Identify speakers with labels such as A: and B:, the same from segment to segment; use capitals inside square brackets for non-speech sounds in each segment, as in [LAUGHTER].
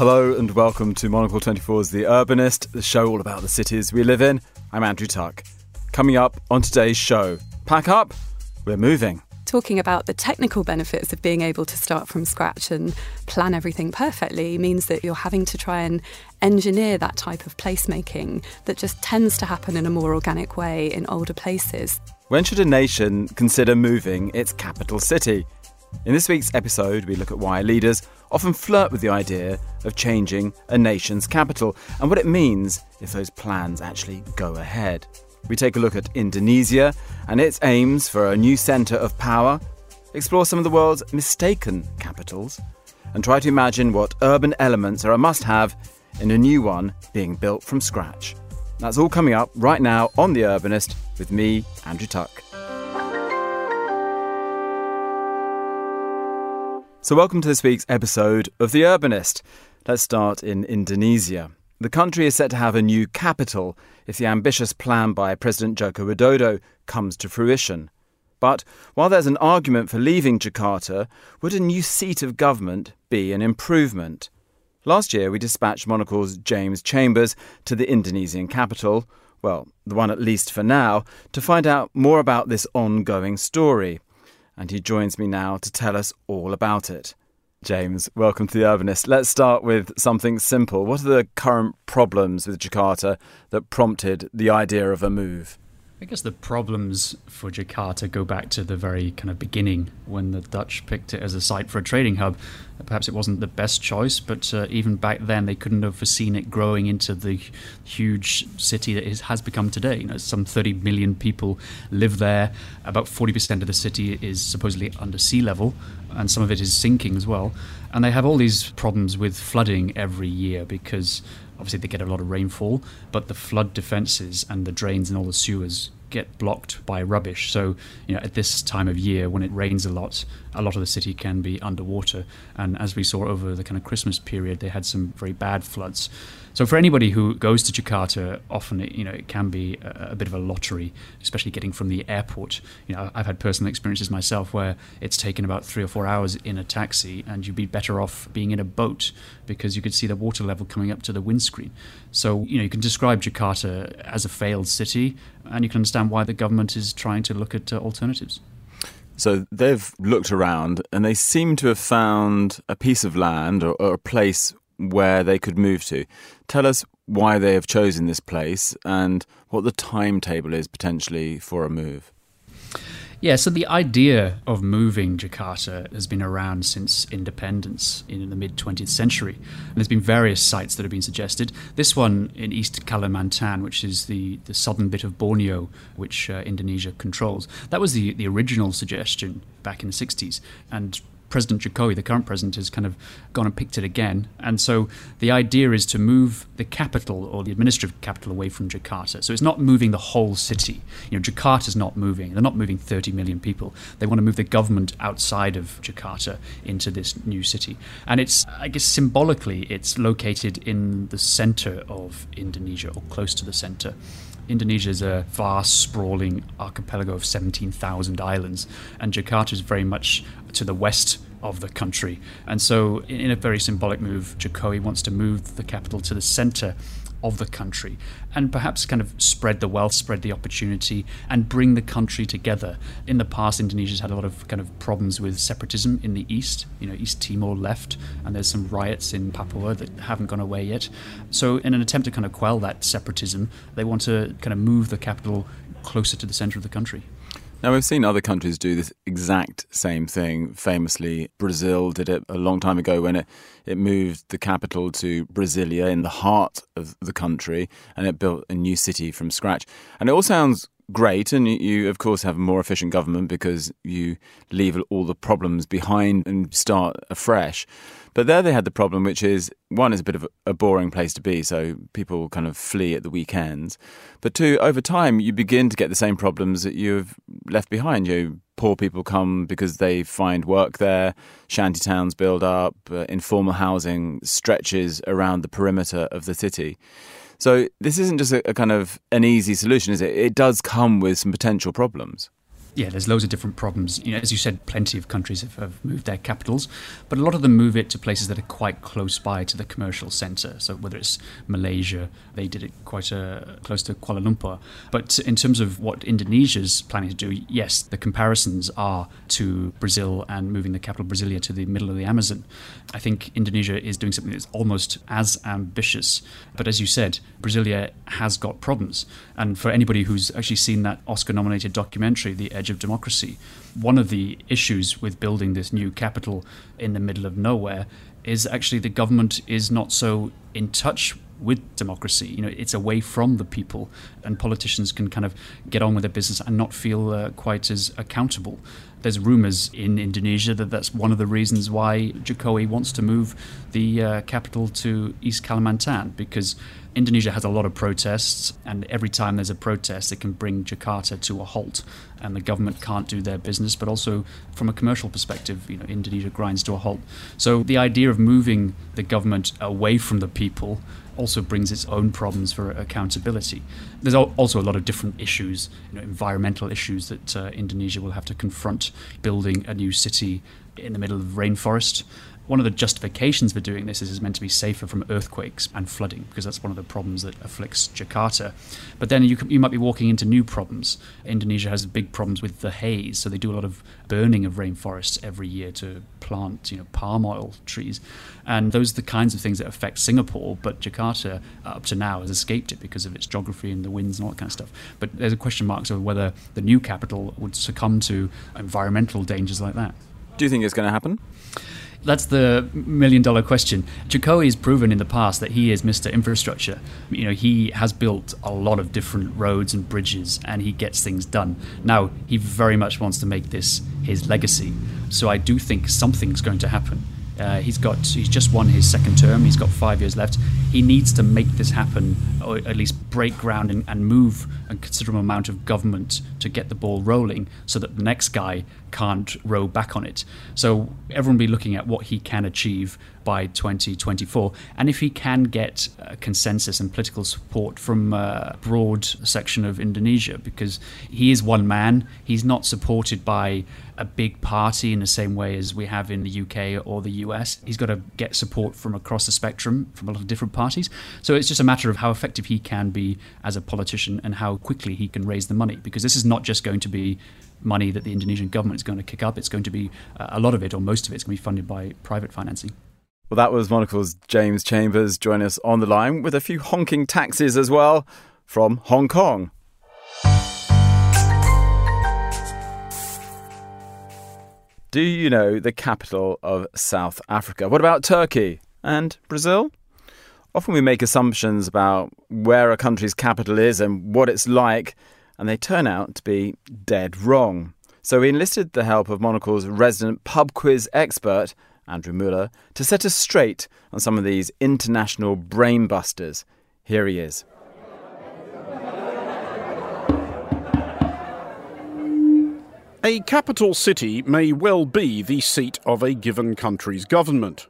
A: hello and welcome to Monocle 24's The Urbanist, the show all about the cities we live in. I'm Andrew Tuck. Coming up on today's show, pack up, we're moving.
B: Talking about the technical benefits of being able to start from scratch and plan everything perfectly means that you're having to try and engineer that type of placemaking that just tends to happen in a more organic way in older places.
A: When should a nation consider moving its capital city? In this week's episode, we look at why leaders often flirt with the idea of changing a nation's capital and what it means if those plans actually go ahead. We take a look at Indonesia and its aims for a new centre of power, explore some of the world's mistaken capitals, and try to imagine what urban elements are a must have in a new one being built from scratch. That's all coming up right now on The Urbanist with me, Andrew Tuck. So, welcome to this week's episode of The Urbanist. Let's start in Indonesia. The country is set to have a new capital if the ambitious plan by President Joko Widodo comes to fruition. But while there's an argument for leaving Jakarta, would a new seat of government be an improvement? Last year, we dispatched Monocle's James Chambers to the Indonesian capital, well, the one at least for now, to find out more about this ongoing story and he joins me now to tell us all about it. James, welcome to the Urbanist. Let's start with something simple. What are the current problems with Jakarta that prompted the idea of a move?
C: I guess the problems for Jakarta go back to the very kind of beginning when the Dutch picked it as a site for a trading hub. Perhaps it wasn't the best choice, but uh, even back then they couldn't have foreseen it growing into the huge city that it has become today. You know, some 30 million people live there. About 40% of the city is supposedly under sea level, and some of it is sinking as well. And they have all these problems with flooding every year because obviously they get a lot of rainfall, but the flood defences and the drains and all the sewers get blocked by rubbish. So, you know, at this time of year when it rains a lot, a lot of the city can be underwater. And as we saw over the kind of Christmas period, they had some very bad floods. So for anybody who goes to Jakarta, often it, you know it can be a, a, bit of a lottery, especially getting from the airport. You know, I've had personal experiences myself where it's taken about three or four hours in a taxi, and you'd be better off being in a boat because you could see the water level coming up to the windscreen. So you know you can describe Jakarta as a failed city, and you can understand why the government is trying to look at uh, alternatives.
A: So they've looked around and they seem to have found a piece of land or, or, a place where they could move to. Tell us why they have chosen this place and what the timetable is potentially for a move.
C: Yeah, so the idea of moving Jakarta has been around since independence in the mid 20th century. And there's been various sites that have been suggested. This one in East Kalimantan, which is the, the southern bit of Borneo, which uh, Indonesia controls, that was the, the original suggestion back in the 60s. And President Jokowi, the current president, has kind of gone and picked it again. And so the idea is to move the capital or the administrative capital away from Jakarta. So it's not moving the whole city. You know, Jakarta's not moving. They're not moving 30 million people. They want to move the government outside of Jakarta into this new city. And it's, I guess, symbolically, it's located in the center of Indonesia or close to the center. Indonesia is a vast, sprawling archipelago of 17,000 islands, and Jakarta is very much to the west of the country. And so, in a very symbolic move, Jokowi wants to move the capital to the center of the country and perhaps kind of spread the wealth, spread the opportunity, and bring the country together. In the past, Indonesia's had a lot of kind of problems with separatism in the east. You know, East Timor left, and there's some riots in Papua that haven't gone away yet. So, in an attempt to kind of quell that separatism, they want to kind of move the capital closer to the center of the country.
A: Now, we've seen other countries do this exact same thing. Famously, Brazil did it a long time ago when it, it moved the capital to Brasilia in the heart of the country and it built a new city from scratch. And it all sounds great. And you, of course, have a more efficient government because you leave all the problems behind and start afresh. But there they had the problem, which is one is a bit of a boring place to be, so people kind of flee at the weekends. But two, over time, you begin to get the same problems that you've left behind. You poor people come because they find work there. Shanty towns build up. Uh, informal housing stretches around the perimeter of the city. So this isn't just a, a kind of an easy solution, is it? It does come with some potential problems.
C: Yeah, there's loads of different problems. You know, as you said, plenty of countries have, have, moved their capitals, but a lot of them move it to places that are quite close by to the commercial centre. So whether it's Malaysia, they did it quite uh, close to Kuala Lumpur. But in terms of what Indonesia's planning to do, yes, the comparisons are to Brazil and moving the capital Brasilia to the middle of the Amazon. I think Indonesia is doing something that's almost as ambitious. But as you said, Brasilia has got problems. And for anybody who's actually seen that Oscar nominated documentary, The Edge of Democracy, one of the issues with building this new capital in the middle of nowhere is actually the government is not so in touch with democracy. You know, it's away from the people, and politicians can kind of get on with their business and not feel uh, quite as accountable. There's rumours in Indonesia that that's one of the reasons why Jokowi wants to move the uh, capital to East Kalimantan because Indonesia has a lot of protests, and every time there's a protest, it can bring Jakarta to a halt, and the government can't do their business. But also, from a commercial perspective, you know, Indonesia grinds to a halt. So the idea of moving the government away from the people also brings its own problems for accountability. There's also a lot of different issues, you know, environmental issues that uh, Indonesia will have to confront. Building a new city in the middle of rainforest one of the justifications for doing this is it's meant to be safer from earthquakes and flooding because that's one of the problems that afflicts Jakarta. But then you, you might be walking into new problems. Indonesia has big problems with the haze, so they do a lot of burning of rainforests every year to plant, you know, palm oil trees, and those are the kinds of things that affect Singapore. But Jakarta, uh, up to now, has escaped it because of its geography and the winds and all that kind of stuff. But there's a question mark over whether the new capital would succumb to environmental dangers like that.
A: Do you think it's going to happen?
C: That's the million dollar question. Jokowi has proven in the past that he is Mr. Infrastructure. You know, he has built a lot of different roads and bridges and he gets things done. Now, he very much wants to make this his legacy. So I do think something's going to happen. Uh, he's got he's just won his second term. He's got five years left. He needs to make this happen, or at least break ground and, and move a considerable amount of government to get the ball rolling, so that the next guy can't row back on it. So everyone be looking at what he can achieve by 2024, and if he can get uh, consensus and political support from uh, a broad section of Indonesia, because he is one man, he's not supported by a big party in the same way as we have in the UK or the US. He's got to get support from across the spectrum from a lot of different parties. So it's just a matter of how effective he can be as a politician and how quickly he can raise the money, because this is not just going to be money that the Indonesian government is going to kick up. It's going to be uh, a lot of it, or most of it, is going to be funded by private financing.
A: Well, that was Monocle's James Chambers joining us on the line with a few honking taxis as well from Hong Kong. Do you know the capital of South Africa? What about Turkey and Brazil? Often we make assumptions about where a country's capital is and what it's like, and they turn out to be dead wrong. So we enlisted the help of Monocle's resident pub quiz expert, Andrew Mueller, to set us straight on some of these international brainbusters. Here he is.
D: A capital city may well be the seat of a given country's government.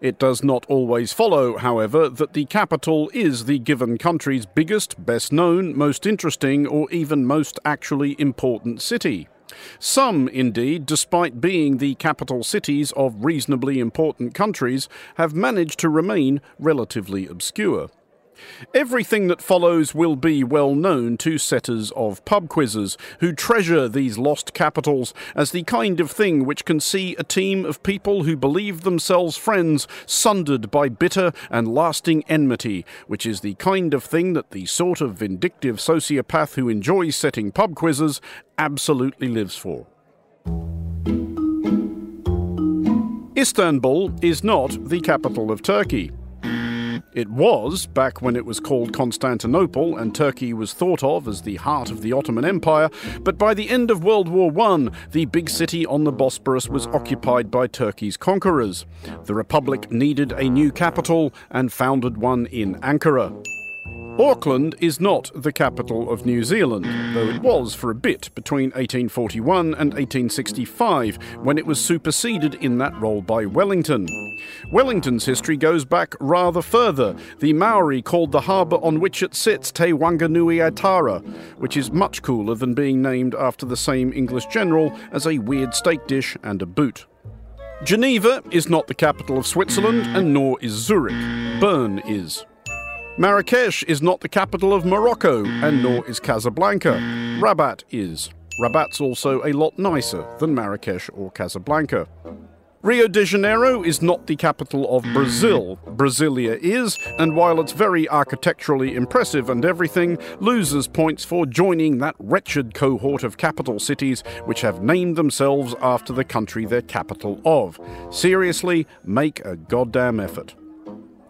D: It does not always follow, however, that the capital is the given country's biggest, best known, most interesting, or even most actually important city. Some, indeed, despite being the capital cities of reasonably important countries, have managed to remain relatively obscure. Everything that follows will be well known to setters of pub quizzes, who treasure these lost capitals as the kind of thing which can see a team of people who believe themselves friends sundered by bitter and lasting enmity, which is the kind of thing that the sort of vindictive sociopath who enjoys setting pub quizzes absolutely lives for. Istanbul is not the capital of Turkey. It was, back when it was called Constantinople and Turkey was thought of as the heart of the Ottoman Empire, but by the end of World War I, the big city on the Bosporus was occupied by Turkey's conquerors. The Republic needed a new capital and founded one in Ankara. Auckland is not the capital of New Zealand, though it was for a bit between 1841 and 1865, when it was superseded in that role by Wellington. Wellington's history goes back rather further. The Maori called the harbour on which it sits Te Whanganui-a-Tara, which is much cooler than being named after the same English general as a weird steak dish and a boot. Geneva is not the capital of Switzerland, and nor is Zurich. Bern is. Marrakesh is not the capital of Morocco, and nor is Casablanca. Rabat is. Rabat's also a lot nicer than Marrakesh or Casablanca. Rio de Janeiro is not the capital of Brazil. Brasilia is, and while it's very architecturally impressive and everything, loses points for joining that wretched cohort of capital cities which have named themselves after the country they're capital of. Seriously, make a goddamn effort.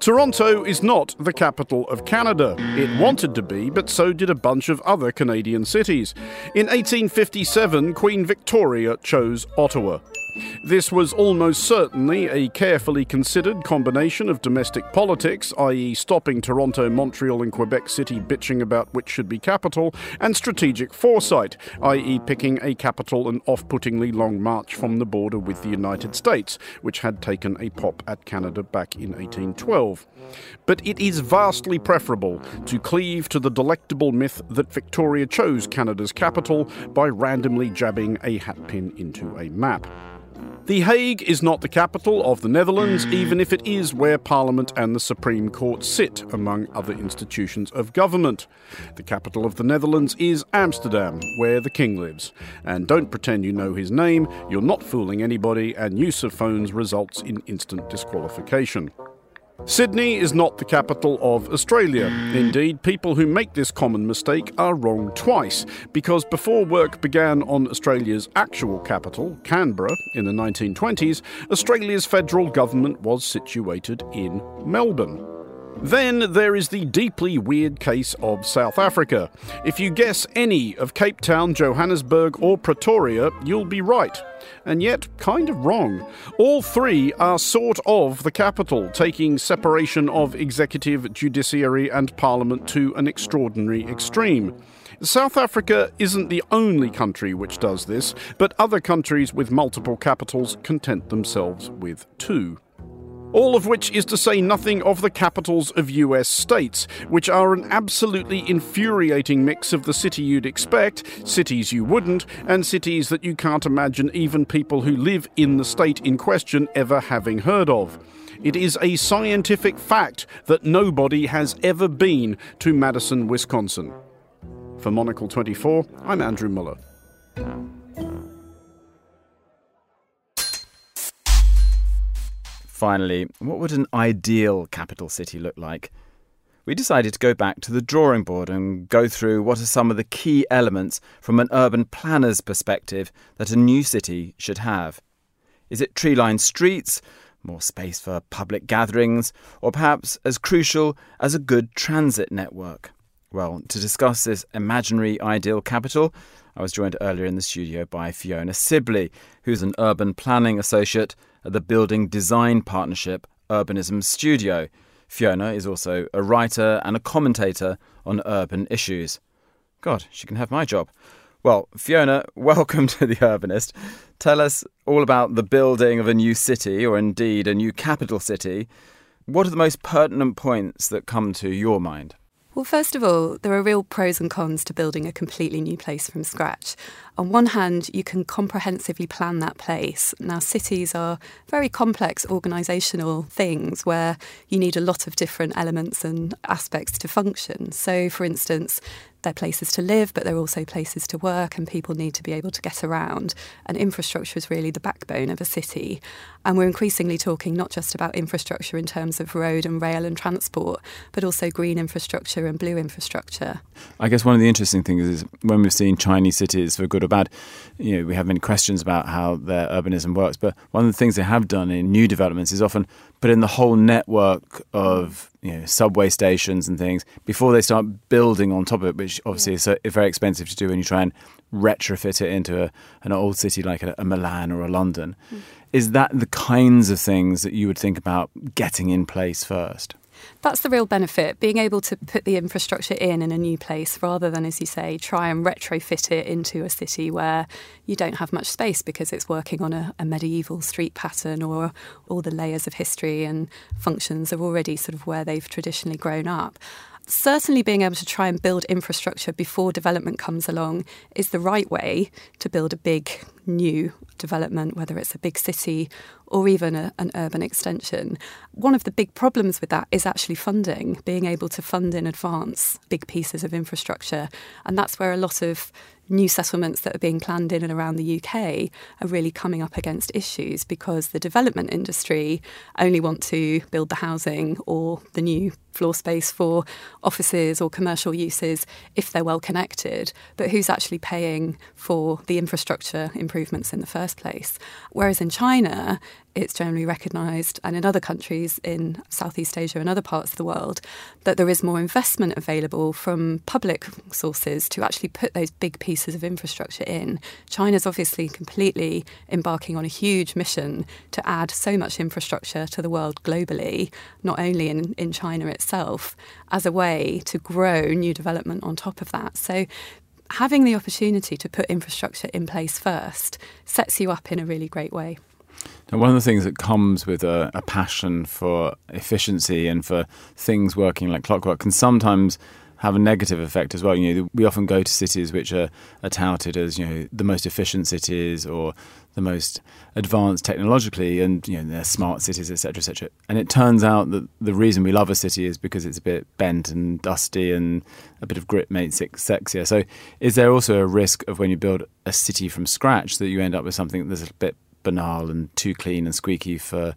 D: Toronto is not the capital of Canada. It wanted to be, but so did a bunch of other Canadian cities. In 1857, Queen Victoria chose Ottawa. This was almost certainly a carefully considered combination of domestic politics, i.e., stopping Toronto, Montreal, and Quebec City bitching about which should be capital, and strategic foresight, i.e., picking a capital an off puttingly long march from the border with the United States, which had taken a pop at Canada back in 1812. But it is vastly preferable to cleave to the delectable myth that Victoria chose Canada's capital by randomly jabbing a hatpin into a map. The Hague is not the capital of the Netherlands, even if it is where Parliament and the Supreme Court sit, among other institutions of government. The capital of the Netherlands is Amsterdam, where the King lives. And don't pretend you know his name, you're not fooling anybody, and use of phones results in instant disqualification. Sydney is not the capital of Australia. Indeed, people who make this common mistake are wrong twice, because before work began on Australia's actual capital, Canberra, in the 1920s, Australia's federal government was situated in Melbourne. Then there is the deeply weird case of South Africa. If you guess any of Cape Town, Johannesburg, or Pretoria, you'll be right. And yet, kind of wrong. All three are sort of the capital, taking separation of executive, judiciary, and parliament to an extraordinary extreme. South Africa isn't the only country which does this, but other countries with multiple capitals content themselves with two. All of which is to say nothing of the capitals of US states, which are an absolutely infuriating mix of the city you'd expect, cities you wouldn't, and cities that you can't imagine even people who live in the state in question ever having heard of. It is a scientific fact that nobody has ever been to Madison, Wisconsin. For Monocle 24, I'm Andrew Mueller.
A: Finally, what would an ideal capital city look like? We decided to go back to the drawing board and go through what are some of the key elements from an urban planner's perspective that a new city should have. Is it tree lined streets, more space for public gatherings, or perhaps as crucial as a good transit network? Well, to discuss this imaginary ideal capital, I was joined earlier in the studio by Fiona Sibley, who's an urban planning associate at the Building Design Partnership Urbanism Studio. Fiona is also a writer and a commentator on urban issues. God, she can have my job. Well, Fiona, [LAUGHS] welcome to The Urbanist. Tell us all about the building of a new city, or indeed a new capital city. What are the most pertinent points that come to your mind?
B: Well, first of all, there are real pros and cons to building a completely new place from scratch. On one hand, you can comprehensively plan that place. Now, cities are very complex organisational things where you need a lot of different elements and aspects to function. So, for instance, they're places to live, but they're also places to work, and people need to be able to get around. And infrastructure is really the backbone of a city. And we're increasingly talking not just about infrastructure in terms of road and rail and transport, but also green infrastructure and blue infrastructure.
A: I guess one of the interesting things is when we've seen Chinese cities, for good or bad, you know, we have many questions about how their urbanism works. But one of the things they have done in new developments is often put in the whole network of you know, subway stations and things before they start building on top of it, which obviously yeah. is very expensive to do when you try and retrofit it into a, an old city like a, a Milan or a London. Mm. Is that the kinds of things that you would think about getting in place first?
B: That's the real benefit, being able to put the infrastructure in in a new place rather than, as you say, try and retrofit it into a city where you don't have much space because it's working on a, a medieval street pattern or all the layers of history and functions are already sort of where they've traditionally grown up certainly being able to try and build infrastructure before development comes along is the right way to build a big new development, whether it's a big city or even a, an urban extension. One of the big problems with that is actually funding, being able to fund in advance big pieces of infrastructure. And that's where a lot of new settlements that are being planned in and around the UK are really coming up against issues because the development industry only want to build the housing or the new floor space for offices or commercial uses if they're well connected, but who's actually paying for the infrastructure improvements in the first place? Whereas in China, it's generally recognised, and in other countries in Southeast Asia and other parts of the world, that there is more investment available from public sources to actually put those big pieces of infrastructure in. China's obviously completely embarking on a huge mission to add so much infrastructure to the world globally, not only in, in China itself, as a way to grow new development on top of that. So having the opportunity to put infrastructure in place first sets you up in a really great way.
A: Now, one of the things that comes with a, a, passion for efficiency and for things working like clockwork can sometimes have a negative effect as well. You know, we often go to cities which are, are touted as you know the most efficient cities or the most advanced technologically, and you know they're smart cities, etc., etc. And it turns out that the reason we love a city is because it's a bit bent and dusty, and a bit of grit makes it sexier. So, is there also a risk of when you build a city from scratch that you end up with something that's a bit banal and too clean and squeaky for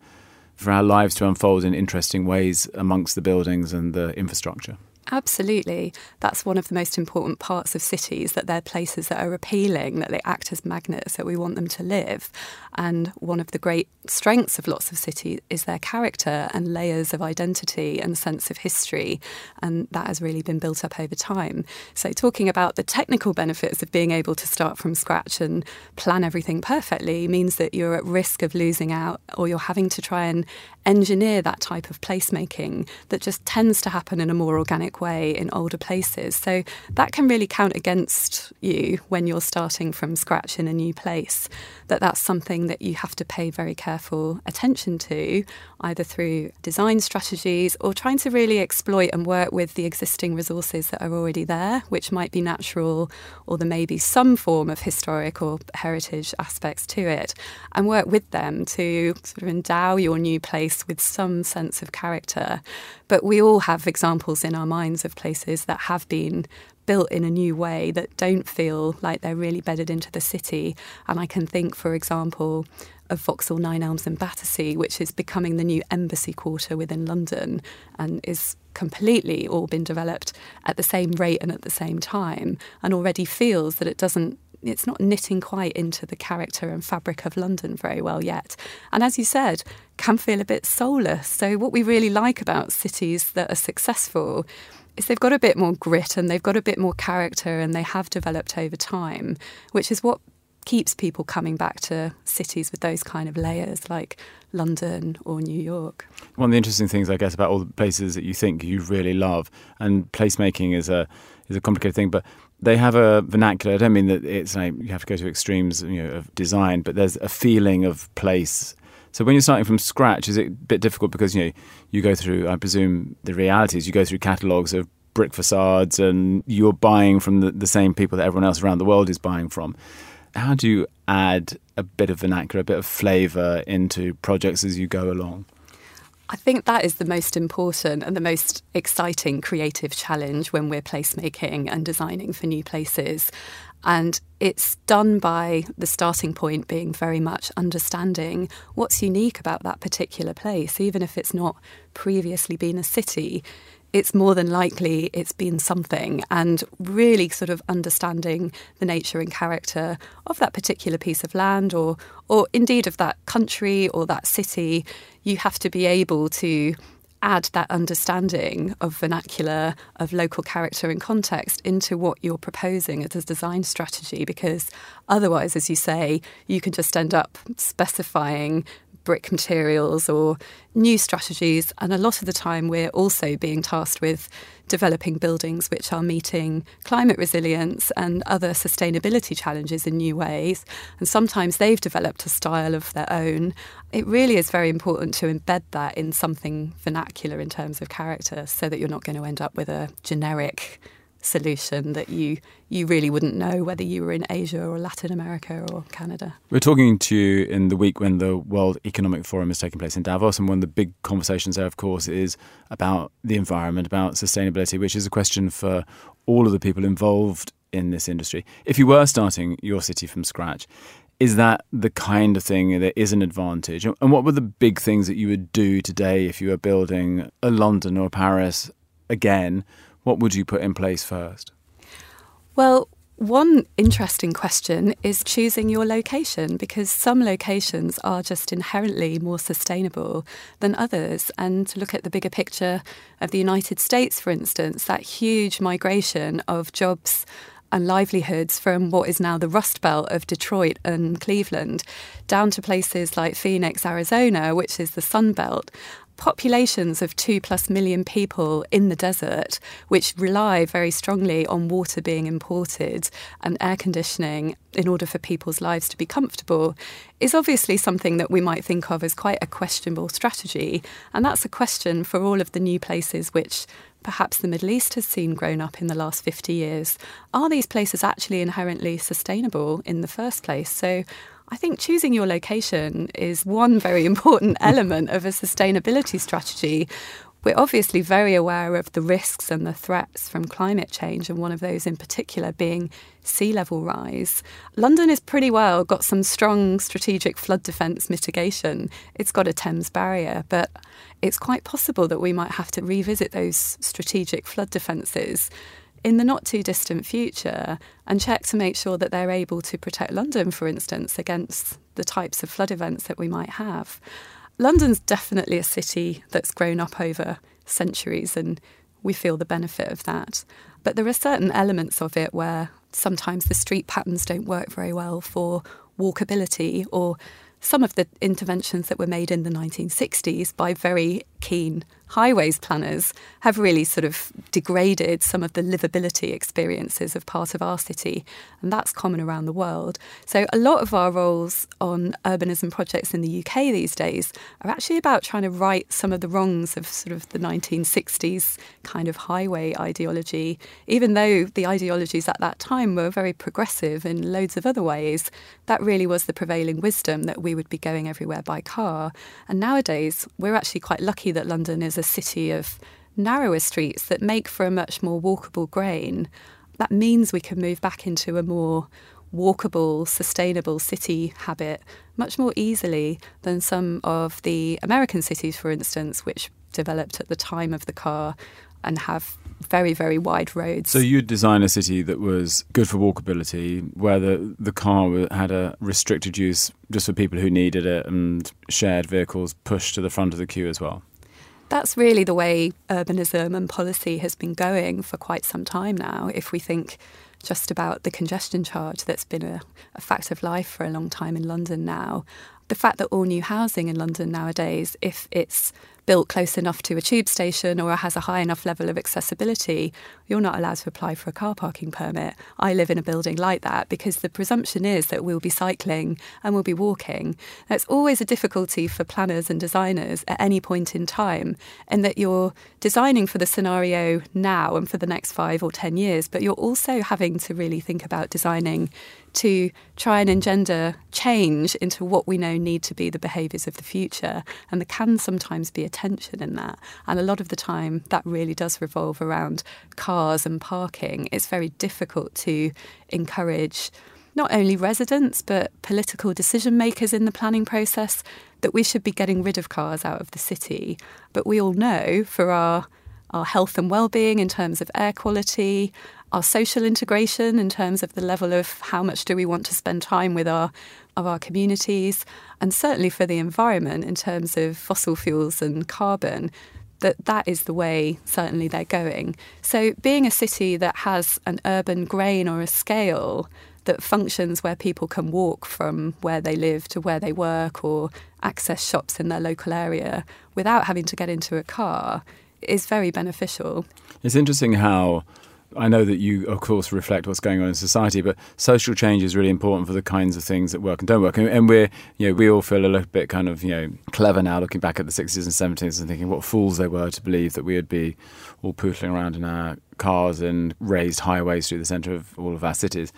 A: for our lives to unfold in interesting ways amongst the buildings and the infrastructure?
B: Absolutely. That's one of the most important parts of cities that they're places that are appealing, that they act as magnets, that we want them to live. And one of the great strengths of lots of cities is their character and layers of identity and sense of history. And that has really been built up over time. So, talking about the technical benefits of being able to start from scratch and plan everything perfectly means that you're at risk of losing out or you're having to try and engineer that type of placemaking that just tends to happen in a more organic way in older places. So that can really count against you when you're starting from scratch in a new place. That that's something that you have to pay very careful attention to, either through design strategies or trying to really exploit and work with the existing resources that are already there, which might be natural or there may be some form of historic or heritage aspects to it, and work with them to sort of endow your new place place with some sense of character. But we all have examples in our minds of places that have been built in a new way that don't feel like they're really bedded into the city. And I can think, for example, of Vauxhall Nine Elms and Battersea, which is becoming the new embassy quarter within London and is completely all been developed at the same rate and at the same time, and already feels that it doesn't it's not knitting quite into the character and fabric of London very well yet. And as you said, can feel a bit soulless. So, what we really like about cities that are successful is they've got a bit more grit and they've got a bit more character and they have developed over time, which is what keeps people coming back to cities with those kind of layers like London or New York.
A: One of the interesting things, I guess, about all the places that you think you really love, and placemaking is a is a complicated thing, but they have a vernacular. I don't mean that it's like you have to go to extremes, you know, of design, but there's a feeling of place. So when you're starting from scratch, is it a bit difficult because you know you go through? I presume the reality is you go through catalogues of brick facades, and you're buying from the, the same people that everyone else around the world is buying from. How do you add a bit of vernacular, a bit of flavour into projects as you go along?
B: I think that is the most important and the most exciting creative challenge when we're placemaking and designing for new places. And it's done by the starting point being very much understanding what's unique about that particular place, even if it's not previously been a city it's more than likely it's been something. And really sort of understanding the nature and character of that particular piece of land or or indeed of that country or that city you have to be able to add that understanding of vernacular, of local character and context into what you're proposing as a design strategy, because otherwise, as you say, you can just end up specifying brick materials or new strategies. And a lot of the time, we're also being tasked with developing buildings which are meeting climate resilience and other sustainability challenges in new ways. And sometimes they've developed a style of their own. It really is very important to embed that in something vernacular in terms of character so that you're not going to end up with a generic solution that you you really wouldn't know whether you were in Asia or Latin America or Canada.
A: We're talking to you in the week when the World Economic Forum is taking place in Davos, and one of the big conversations there, of course, is about the environment, about sustainability, which is a question for all of the people involved in this industry. If you were starting your city from scratch, is that the kind of thing that is an advantage? And what were the big things that you would do today if you were building a London or Paris again? What would you put in place first?
B: Well, one interesting question is choosing your location because some locations are just inherently more sustainable than others. And to look at the bigger picture of the United States, for instance, that huge migration of jobs and livelihoods from what is now the Rust Belt of Detroit and Cleveland down to places like Phoenix, Arizona, which is the Sun Belt populations of two plus million people in the desert, which rely very strongly on water being imported and air conditioning in order for people's lives to be comfortable, is obviously something that we might think of as quite a questionable strategy. And that's a question for all of the new places which perhaps the Middle East has seen grown up in the last 50 years. Are these places actually inherently sustainable in the first place? So I think choosing your location is one very [LAUGHS] important element of a sustainability strategy. We're obviously very aware of the risks and the threats from climate change, and one of those in particular being sea level rise. London has pretty well got some strong strategic flood defence mitigation. It's got a Thames barrier, but it's quite possible that we might have to revisit those strategic flood defences in the not too distant future and check to make sure that they're able to protect London, for instance, against the types of flood events that we might have. London's definitely a city that's grown up over centuries and we feel the benefit of that. But there are certain elements of it where sometimes the street patterns don't work very well for walkability or some of the interventions that were made in the 1960s by very keen highways planners have really sort of degraded some of the livability experiences of part of our city, and that's common around the world. So, a lot of our roles on urbanism projects in the UK these days are actually about trying to right some of the wrongs of sort of the 1960s kind of highway ideology, even though the ideologies at that time were very progressive in loads of other ways. That really was the prevailing wisdom that we would be going everywhere by car. And nowadays, we're actually quite lucky that London is a city of narrower streets that make for a much more walkable grain. That means we can move back into a more walkable, sustainable city habit much more easily than some of the American cities, for instance, which developed at the time of the car and have very, very wide roads.
A: So you'd design a city that was good for walkability, where the, the car had a restricted use just for people who needed it and shared vehicles pushed to the front of the queue as well?
B: That's really the way urbanism and policy has been going for quite some time now. If we think just about the congestion charge that's been a, a fact of life for a long time in London now, the fact that all new housing in London nowadays, if it's built close enough to a tube station or has a high enough level of accessibility, you're not allowed to apply for a car parking permit. I live in a building like that because the presumption is that we'll be cycling and we'll be walking. That's always a difficulty for planners and designers at any point in time, and that you're designing for the scenario now and for the next five or ten years, but you're also having to really think about designing to try and engender change into what we know need to be the behaviours of the future. And there can sometimes be a tension in that. And a lot of the time, that really does revolve around cars and parking. It's very difficult to encourage not only residents but political decision makers in the planning process that we should be getting rid of cars out of the city. But we all know for our our health and well-being in terms of air quality, our social integration in terms of the level of how much do we want to spend time with our of our communities, and certainly for the environment in terms of fossil fuels and carbon. That that is the way certainly they're going. So being a city that has an urban grain or a scale that functions where people can walk from where they live to where they work or access shops in their local area without having to get into a car is very beneficial.
A: It's interesting how I know that you, of course, reflect what's going on in society, but social change is really important for the kinds of things that work and don't work. And, and, we're, you know, we all feel a little bit kind of, you know, clever now, looking back at the 60s and 70s and thinking what fools they were to believe that we would be all pootling around in our cars and raised highways through the centre of all of our cities.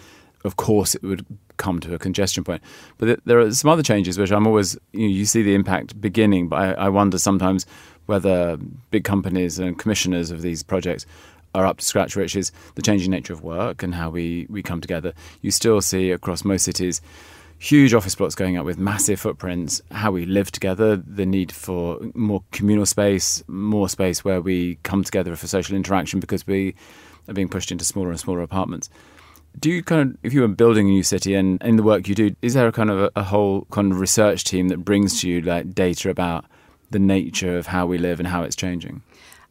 A: Of course, it would come to a congestion point. But there are some other changes which I'm always, you, know, you see the impact beginning, but I, I wonder sometimes whether big companies and commissioners of these projects are up to scratch, which is the changing nature of work and how we, we come together. You still see across most cities huge office blocks going up with massive footprints, how we live together, the need for more communal space, more space where we come together for social interaction because we are being pushed into smaller and smaller apartments. Do you kind of, if you were building a new city and in the work you do, is there a kind of a, a whole kind of research team that brings to you like data about the nature of how we live and how it's changing?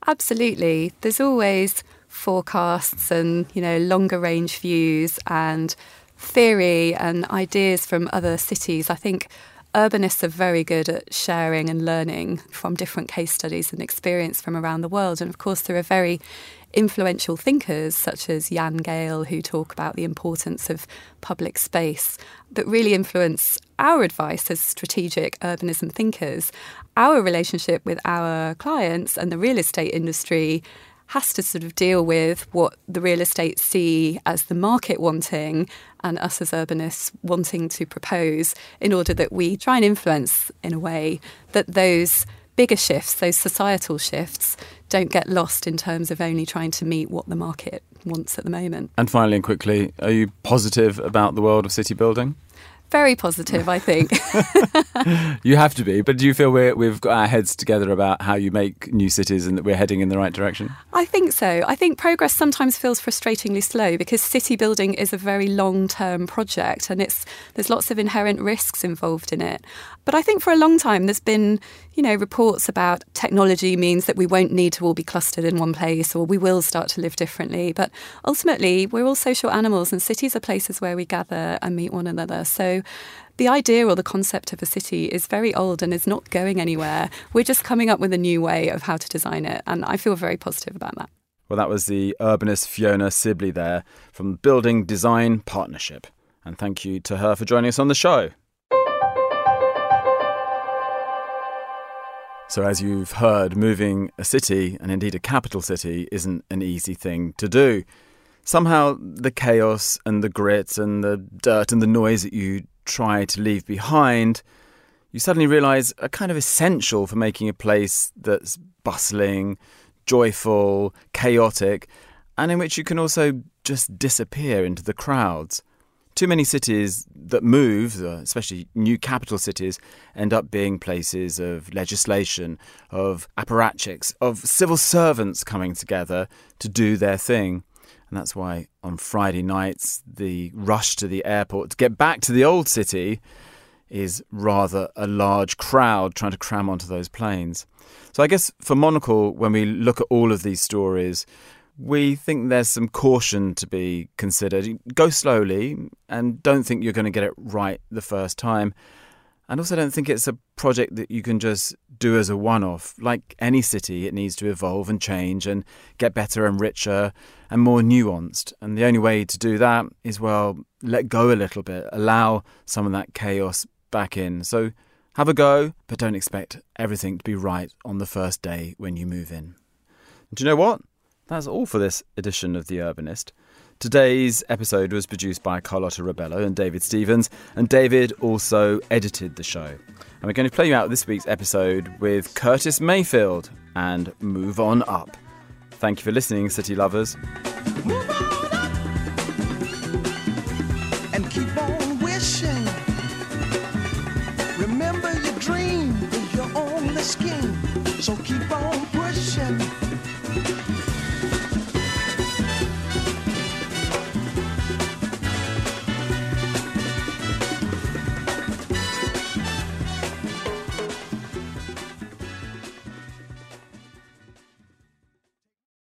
B: Absolutely. There's always forecasts and, you know, longer range views and theory and ideas from other cities. I think urbanists are very good at sharing and learning from different case studies and experience from around the world. And of course, there are very influential thinkers such as Jan Gehl who talk about the importance of public space that really influence our advice as strategic urbanism thinkers. Our relationship with our clients and the real estate industry has to sort of deal with what the real estate see as the market wanting and us as urbanists wanting to propose in order that we try and influence in a way that those bigger shifts, those societal shifts, don't get lost in terms of only trying to meet what the market wants at the moment.
A: And finally and quickly, are you positive about the world of city building?
B: Very positive, I think. [LAUGHS]
A: you have to be, but do you feel we have got our heads together about how you make new cities and that we're heading in the right direction?
B: I think so. I think progress sometimes feels frustratingly slow because city building is a very long-term project and it's there's lots of inherent risks involved in it. But I think for a long time there's been, you know, reports about technology means that we won't need to all be clustered in one place or we will start to live differently. But ultimately, we're all social animals and cities are places where we gather and meet one another. So the idea or the concept of a city is very old and is not going anywhere. We're just coming up with a new way of how to design it, and I feel very positive about that.
A: Well, that was the urbanist Fiona Sibley there from Building Design Partnership. And thank you to her for joining us on the show. So, as you've heard, moving a city, and indeed a capital city, isn't an easy thing to do somehow the chaos and the grit and the dirt and the noise that you try to leave behind, you suddenly realize are kind of essential for making a place that's bustling, joyful, chaotic, and in which you can also just disappear into the crowds. Too many cities that move, uh, especially new capital cities, end up being places of legislation, of apparatchiks, of civil servants coming together to do their thing. And that's why on Friday nights, the rush to the airport to get back to the old city is rather a large crowd trying to cram onto those planes. So I guess for Monocle, when we look at all of these stories, we think there's some caution to be considered. Go slowly and don't think you're going to get it right the first time. And also don't think it's a project that you can just do as a one off. Like any city, it needs to evolve and change and get better and richer and more nuanced. And the only way to do that is, well, let go a little bit, allow some of that chaos back in. So have a go, but don't expect everything to be right on the first day when you move in. do you know what? That's all for this edition of The Urbanist. Today's episode was produced by Carlotta Rebello and David Stevens, and David also edited the show. And we're going to play you out this week's episode with Curtis Mayfield and Move On Up. Thank you for listening, City Lovers.